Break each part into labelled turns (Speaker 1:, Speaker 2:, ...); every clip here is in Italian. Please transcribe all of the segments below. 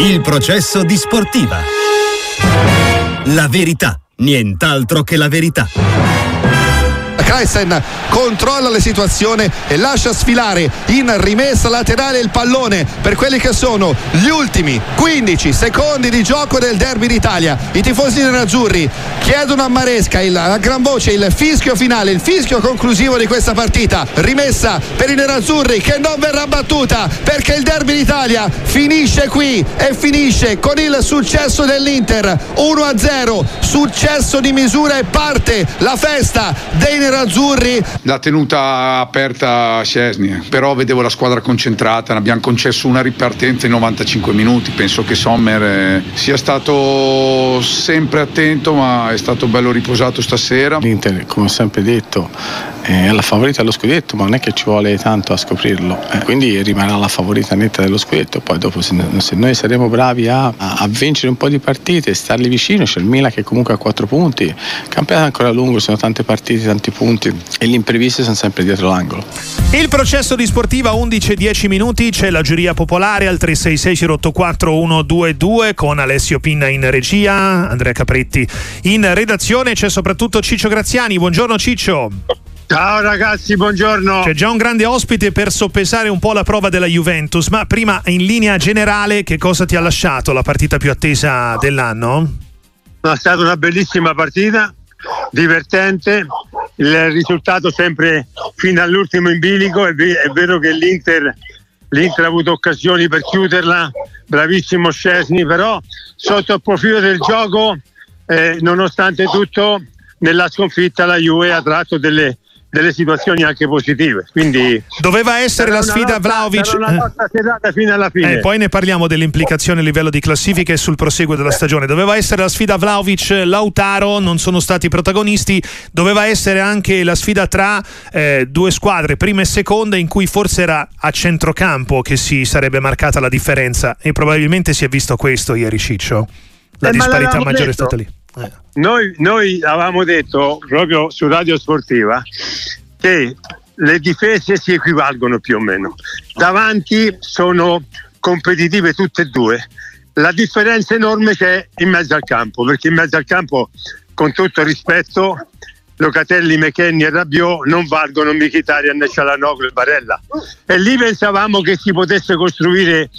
Speaker 1: Il processo di sportiva. La verità, nient'altro che la verità.
Speaker 2: Kreisen controlla la situazione e lascia sfilare in rimessa laterale il pallone per quelli che sono gli ultimi 15 secondi di gioco del derby d'Italia. I tifosi nerazzurri chiedono a Maresca il, a gran voce il fischio finale, il fischio conclusivo di questa partita. Rimessa per i nerazzurri che non verrà battuta perché il derby d'Italia finisce qui e finisce con il successo dell'Inter 1-0. Successo di misura e parte la festa dei nerazzurri azzurri.
Speaker 3: La tenuta aperta a Scesni, però vedevo la squadra concentrata, ne abbiamo concesso una ripartenza in 95 minuti. Penso che Sommer eh, sia stato sempre attento, ma è stato bello riposato stasera.
Speaker 4: L'Inter, come ho sempre detto, è la favorita allo scudetto, ma non è che ci vuole tanto a scoprirlo. Eh, quindi rimarrà la favorita netta dello scudetto. Poi dopo se, se noi saremo bravi a, a, vincere un po' di partite, starli vicino, c'è il Milan che comunque ha 4 punti, il campionato è ancora lungo, sono tante partite, tanti punti punti e gli imprevisti sono sempre dietro l'angolo.
Speaker 5: Il processo di sportiva 11-10 minuti, c'è la giuria popolare al 366 084 122 con Alessio Pinna in regia, Andrea Capretti in redazione, c'è soprattutto Ciccio Graziani. Buongiorno Ciccio.
Speaker 6: Ciao ragazzi, buongiorno.
Speaker 5: C'è già un grande ospite per soppesare un po' la prova della Juventus, ma prima in linea generale che cosa ti ha lasciato la partita più attesa dell'anno?
Speaker 6: è stata una bellissima partita, divertente, il risultato sempre fino all'ultimo in bilico, è, vero che l'Inter, l'Inter, ha avuto occasioni per chiuderla, bravissimo Scesni, però sotto il profilo del gioco, eh, nonostante tutto, nella sconfitta la Juve ha tratto delle delle situazioni anche positive. Quindi
Speaker 5: doveva essere la sfida lotta, Vlaovic.
Speaker 6: Una serata fino alla fine.
Speaker 5: Eh, poi ne parliamo delle implicazioni a livello di classifica e sul proseguo della stagione. Doveva essere la sfida Vlaovic Lautaro, non sono stati protagonisti. Doveva essere anche la sfida tra eh, due squadre, prima e seconda, in cui forse era a centrocampo che si sarebbe marcata la differenza. E probabilmente si è visto questo ieri, Ciccio. La eh, disparità maggiore detto. è stata lì.
Speaker 6: Noi, noi avevamo detto proprio su Radio Sportiva che le difese si equivalgono più o meno. Davanti sono competitive tutte e due. La differenza enorme c'è in mezzo al campo, perché in mezzo al campo, con tutto rispetto, Locatelli, McKenny e Rabiot non valgono Mkhitaryan né Cialanoglu e Barella. E lì pensavamo che si potesse costruire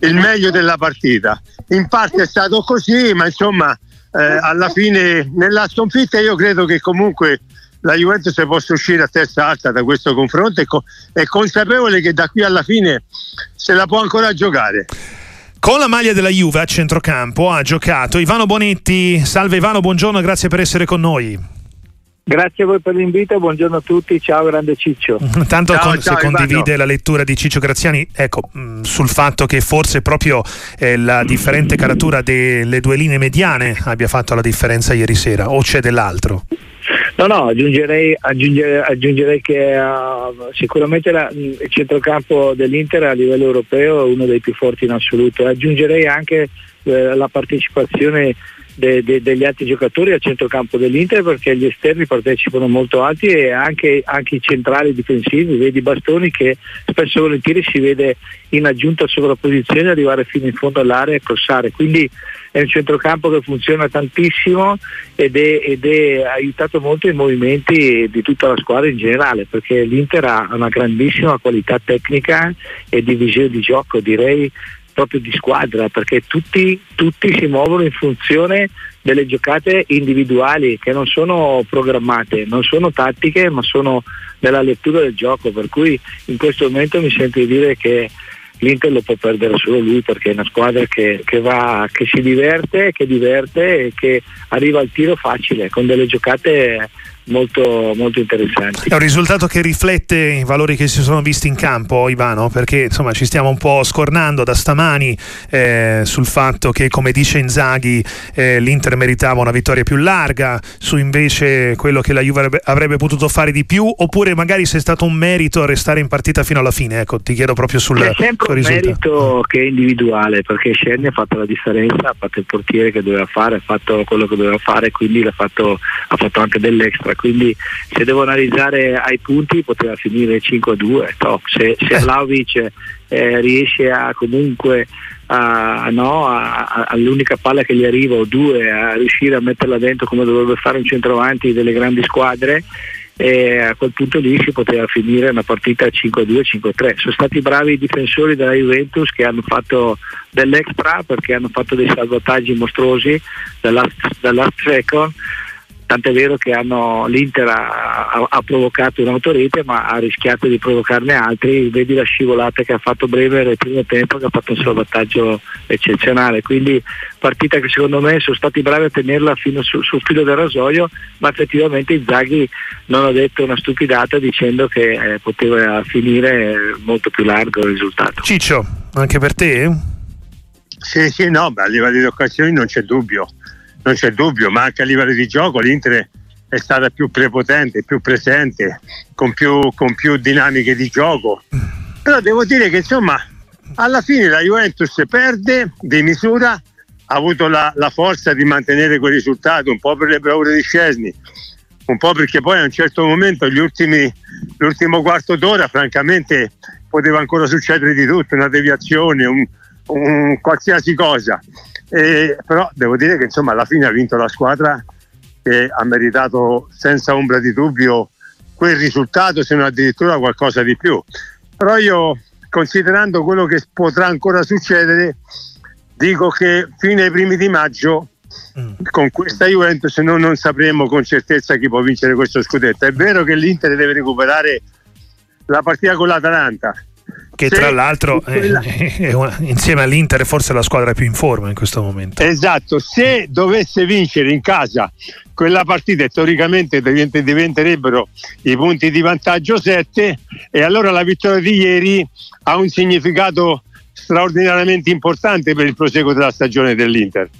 Speaker 6: il meglio della partita. In parte è stato così, ma insomma eh, alla fine nella sconfitta io credo che comunque la Juventus possa uscire a testa alta da questo confronto e co- è consapevole che da qui alla fine se la può ancora giocare.
Speaker 5: Con la maglia della Juve a centrocampo ha giocato Ivano Bonetti. Salve Ivano, buongiorno, grazie per essere con noi.
Speaker 7: Grazie a voi per l'invito, buongiorno a tutti, ciao grande Ciccio.
Speaker 5: Tanto
Speaker 7: ciao,
Speaker 5: con,
Speaker 7: ciao,
Speaker 5: se condivide la lettura di Ciccio Graziani, ecco, mh, mm, sul fatto che forse proprio eh, la differente caratura delle due linee mediane abbia fatto la differenza ieri sera, o c'è dell'altro?
Speaker 7: No, no, aggiungerei, aggiungerei, aggiungerei che uh, sicuramente la, il centrocampo dell'Inter a livello europeo è uno dei più forti in assoluto. Aggiungerei anche eh, la partecipazione de, de, degli altri giocatori al centrocampo dell'Inter perché gli esterni partecipano molto alti e anche, anche i centrali difensivi, vedi Bastoni che spesso e volentieri si vede in aggiunta sovrapposizione arrivare fino in fondo all'area e crossare. Quindi è un centrocampo che funziona tantissimo ed è, ed è, aiutato molto i movimenti di tutta la squadra in generale perché l'Inter ha una grandissima qualità tecnica e di visione di gioco direi proprio di squadra perché tutti, tutti si muovono in funzione delle giocate individuali che non sono programmate, non sono tattiche ma sono nella lettura del gioco per cui in questo momento mi sento di dire che l'Inter lo può perdere solo lui perché è una squadra che, che, va, che si diverte, che diverte e che arriva al tiro facile con delle giocate molto, molto interessanti.
Speaker 5: È un risultato che riflette i valori che si sono visti in campo, Ivano, perché insomma ci stiamo un po' scornando da stamani eh, sul fatto che, come dice Inzaghi, eh, l'Inter meritava una vittoria più larga, su invece quello che la Juve avrebbe, avrebbe, potuto fare di più, oppure magari se è stato un merito restare in partita fino alla fine. Ecco, ti chiedo proprio sul,
Speaker 7: è sempre un merito che è individuale, perché Scerni ha fatto la differenza, ha fatto il portiere che doveva fare, ha fatto quello che doveva fare, quindi fatto, ha fatto anche dell'extra squadra, quindi se devo analizzare ai punti poteva finire 5-2, top. se, se eh. Vlaovic eh, riesce a comunque a, no, a, a, all'unica palla che gli arriva o due a riuscire a metterla dentro come dovrebbe fare un centravanti delle grandi squadre e a quel punto lì si poteva finire una partita 5-2, 5-3. Sono stati bravi i difensori della Juventus che hanno fatto dell'extra perché hanno fatto dei salvataggi mostruosi dalla last second tant'è vero che hanno, l'Inter ha, ha, provocato un'autorete ma ha rischiato di provocarne altri, vedi la scivolata che ha fatto Bremer nel primo tempo che ha fatto un salvataggio eccezionale, quindi partita che secondo me sono stati bravi a tenerla fino su, sul filo del rasoio, ma effettivamente Inzaghi non ha detto una stupidata dicendo che eh, poteva finire molto più largo il risultato.
Speaker 5: Ciccio, anche per te?
Speaker 6: Sì, sì, no, beh, a livello di occasioni non c'è dubbio non c'è dubbio, ma anche a livello di gioco l'Inter è stata più prepotente, più presente, con più, con più dinamiche di gioco. Però devo dire che insomma alla fine la Juventus perde di misura, ha avuto la, la, forza di mantenere quel risultato, un po' per le bravure di Scesni, un po' perché poi a un certo momento, ultimi, l'ultimo quarto d'ora, francamente poteva ancora succedere di tutto, una deviazione, un, un qualsiasi cosa. E, però devo dire che insomma alla fine ha vinto la squadra che ha meritato senza ombra di dubbio quel risultato, se non addirittura qualcosa di più. Però io, considerando quello che potrà ancora succedere, dico che fino ai primi di maggio mm. con questa Juventus noi non sapremo con certezza chi può vincere questo scudetto. È vero che l'Inter deve recuperare la partita con l'Atalanta,
Speaker 5: che sì, tra l'altro quella... è una, insieme all'Inter è forse la squadra più in forma in questo momento.
Speaker 6: Esatto, se dovesse vincere in casa quella partita teoricamente diventerebbero i punti di vantaggio 7 e allora la vittoria di ieri ha un significato straordinariamente importante per il proseguo della stagione dell'Inter.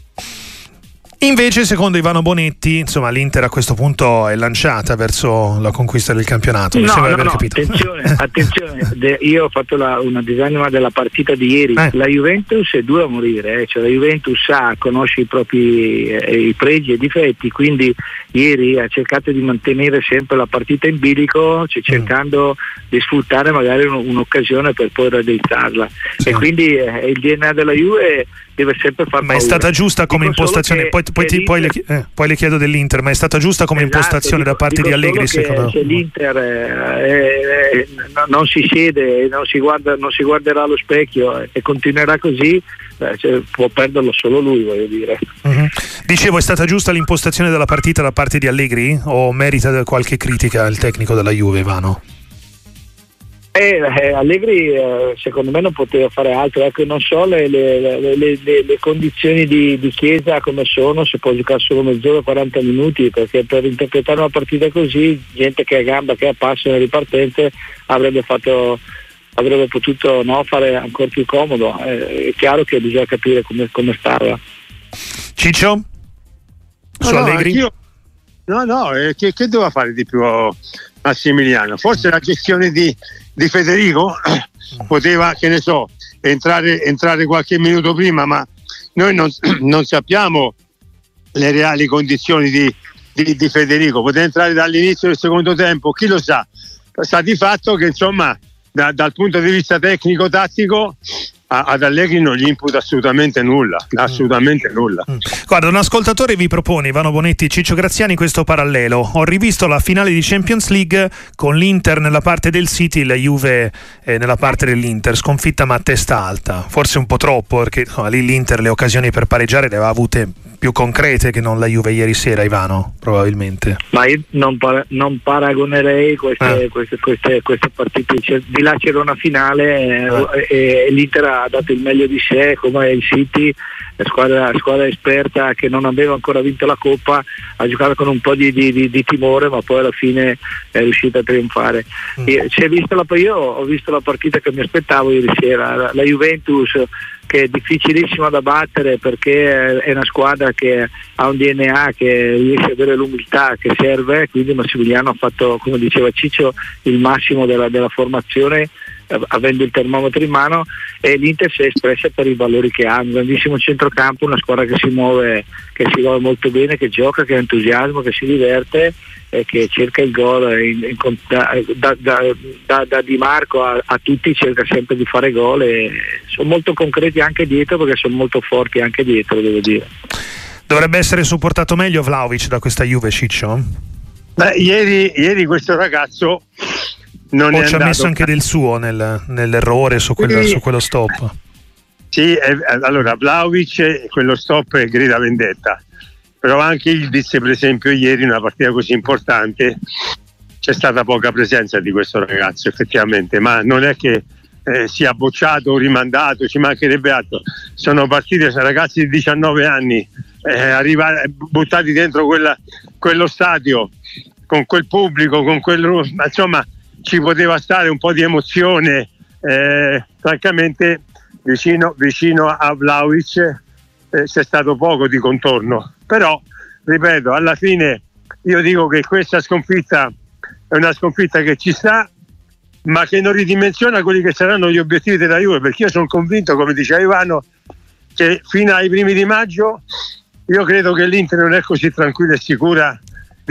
Speaker 5: Invece, secondo Ivano Bonetti, insomma, l'Inter a questo punto è lanciata verso la conquista del campionato. Mi
Speaker 7: no,
Speaker 5: sembra
Speaker 7: no,
Speaker 5: aver
Speaker 7: no,
Speaker 5: capito.
Speaker 7: Attenzione, attenzione. io ho fatto la, una disanima della partita di ieri. Eh. La Juventus è dura a morire, eh. cioè, la Juventus sa, conosce i propri eh, i pregi e i difetti, quindi ieri ha cercato di mantenere sempre la partita in bilico, cioè, mm. cercando di sfruttare magari un, un'occasione per poi raddrizzarla. Sì. E quindi eh, il DNA della Juve deve sempre far
Speaker 5: Ma è stata giusta come dico impostazione, poi, poi, ti, poi, le, eh, poi, le, chiedo dell'Inter, ma è stata giusta come esatto, impostazione dico, da parte di Allegri secondo
Speaker 7: Se l'Inter eh, eh, non si siede, non si, guarda, non si guarderà allo specchio e continuerà così, eh, cioè, può perderlo solo lui, voglio dire.
Speaker 5: Uh-huh. Dicevo, è stata giusta l'impostazione della partita da parte di Allegri o merita qualche critica il tecnico della Juve, Vano?
Speaker 7: Eh, eh, Allegri eh, secondo me non poteva fare altro, ecco, non so le, le, le, le condizioni di, di, Chiesa come sono, se può giocare solo mezz'ora 40 minuti, perché per interpretare una partita così, gente che ha gamba, che ha passo nelle ripartenze avrebbe, fatto, avrebbe potuto no, fare ancora più comodo. Eh, è chiaro che bisogna capire come, come stava.
Speaker 5: Ciccio? Su
Speaker 6: no,
Speaker 5: Allegri?
Speaker 6: No, no, no eh, che, che doveva fare di più Massimiliano? Forse la gestione di di Federico poteva, che ne so, entrare, entrare qualche minuto prima, ma noi non, non sappiamo le reali condizioni di, di, di, Federico, poteva entrare dall'inizio del secondo tempo, chi lo sa, sta di fatto che insomma da, dal punto di vista tecnico-tattico ad Allegri non gli imputa assolutamente nulla, assolutamente mm. nulla. Mm.
Speaker 5: Guarda, un ascoltatore vi propone, Ivano Bonetti e Ciccio Graziani, questo parallelo. Ho rivisto la finale di Champions League con l'Inter nella parte del City, la Juve eh, nella parte dell'Inter, sconfitta ma a testa alta. Forse un po' troppo, perché insomma, lì l'Inter le occasioni per pareggiare le aveva avute più concrete che non la Juve ieri sera, Ivano, probabilmente.
Speaker 7: Ma io non, para- non paragonerei queste, eh. queste, queste, queste, partite. Di là c'era una finale eh. e, e l'Inter ha dato il meglio di sé, come il City, squadra, squadra, esperta che non aveva ancora vinto la Coppa, ha giocato con un po' di, di, di, di timore, ma poi alla fine è riuscita a trionfare. Mm. La, io ho visto la partita che mi aspettavo ieri sera, la, la Juventus che è difficilissima da battere perché è una squadra che ha un DNA che riesce ad avere l'umiltà che serve, quindi Massimiliano ha fatto, come diceva Ciccio, il massimo della, della formazione avendo il termometro in mano e l'Inter si è espressa per i valori che ha, un grandissimo centrocampo, una squadra che si muove, che si muove molto bene, che gioca, che ha entusiasmo, che si diverte e che cerca il gol in, in, da, da, da, da, Di Marco a, a, tutti cerca sempre di fare gol e sono molto concreti anche dietro perché sono molto forti anche dietro devo dire
Speaker 5: dovrebbe essere supportato meglio Vlaovic da questa Juve Ciccio?
Speaker 6: Beh, ieri, ieri questo ragazzo non o
Speaker 5: ci ha messo anche del suo nel, nell'errore su, quella, sì. su, quello stop.
Speaker 6: Sì, eh, allora Vlaovic quello stop grida vendetta, però anche il disse per esempio ieri in una partita così importante c'è stata poca presenza di questo ragazzo effettivamente, ma non è che eh, sia bocciato o rimandato, ci mancherebbe altro. Sono partite ragazzi di 19 anni eh, arrivare, buttati dentro quella, quello stadio con quel pubblico, con quel, insomma ci poteva stare un po' di emozione, eh, francamente vicino, vicino a Vlaovic eh, c'è stato poco di contorno, però ripeto, alla fine io dico che questa sconfitta è una sconfitta che ci sta, ma che non ridimensiona quelli che saranno gli obiettivi della Juve, perché io sono convinto, come diceva Ivano, che fino ai primi di maggio io credo che l'Inter non è così tranquilla e sicura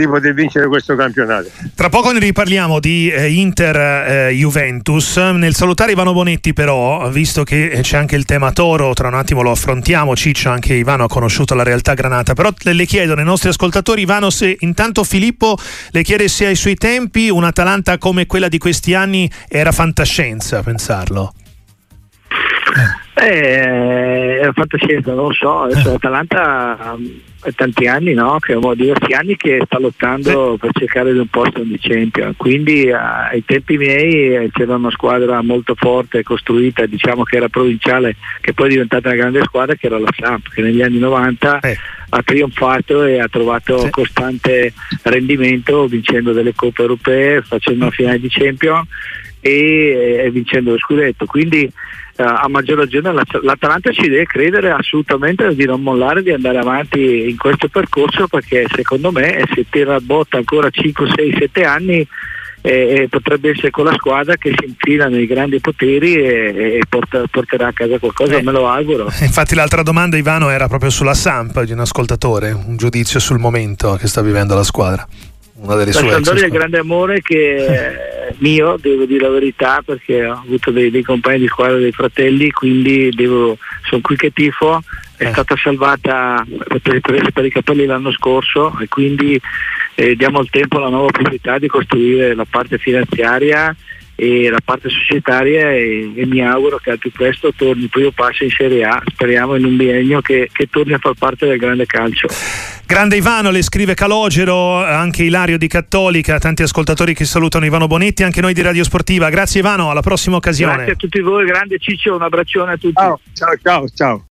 Speaker 6: di poter vincere questo campionato.
Speaker 5: Tra poco ne riparliamo di eh, Inter-Juventus. Eh, Nel salutare Ivano Bonetti però, visto che c'è anche il tema Toro, tra un attimo lo affrontiamo, Ciccio, anche Ivano ha conosciuto la realtà granata, però le chiedono ai nostri ascoltatori, Ivano, se intanto Filippo le chiede se ai suoi tempi un'Atalanta come quella di questi anni era fantascienza, pensarlo.
Speaker 7: Eh, è fantascienza, non lo so, adesso l'Atalanta è tanti anni, no? che diversi anni che sta lottando per cercare di un posto di Champions, quindi ai tempi miei eh, c'era una squadra molto forte, costruita, diciamo che era provinciale, che poi è diventata una grande squadra che era la Samp, che negli anni 90 eh. ha trionfato e ha trovato sì. costante rendimento vincendo delle coppe europee, facendo una finale di Champions e, e vincendo lo scudetto. Quindi eh, a maggior ragione l'Atalanta ci deve credere assolutamente di non mollare, di andare avanti in questo percorso perché secondo me se tira a botta ancora 5, 6, 7 anni eh, potrebbe essere con la squadra che si infila nei grandi poteri e, e porta, porterà a casa qualcosa, eh, me lo auguro.
Speaker 5: Infatti l'altra domanda Ivano era proprio sulla Samp di un ascoltatore, un giudizio sul momento che sta vivendo la squadra
Speaker 7: una delle sue Sampdoria è il grande amore che è mio, devo dire la verità, perché ho avuto dei, dei compagni di squadra, dei fratelli, quindi devo, sono qui che tifo, è eh. stata salvata per, per, per, i capelli l'anno scorso e quindi eh, diamo al tempo la nuova opportunità di costruire la parte finanziaria e la parte societaria e, e, mi auguro che al più presto torni il primo passo in Serie A, speriamo in un biennio che, che torni a far parte del grande calcio.
Speaker 5: Grande Ivano, le scrive Calogero, anche Ilario di Cattolica, tanti ascoltatori che salutano Ivano Bonetti, anche noi di Radio Sportiva. Grazie Ivano, alla prossima occasione.
Speaker 7: Grazie a tutti voi, grande Ciccio, un abbraccione a tutti.
Speaker 6: Ciao, ciao, ciao. ciao.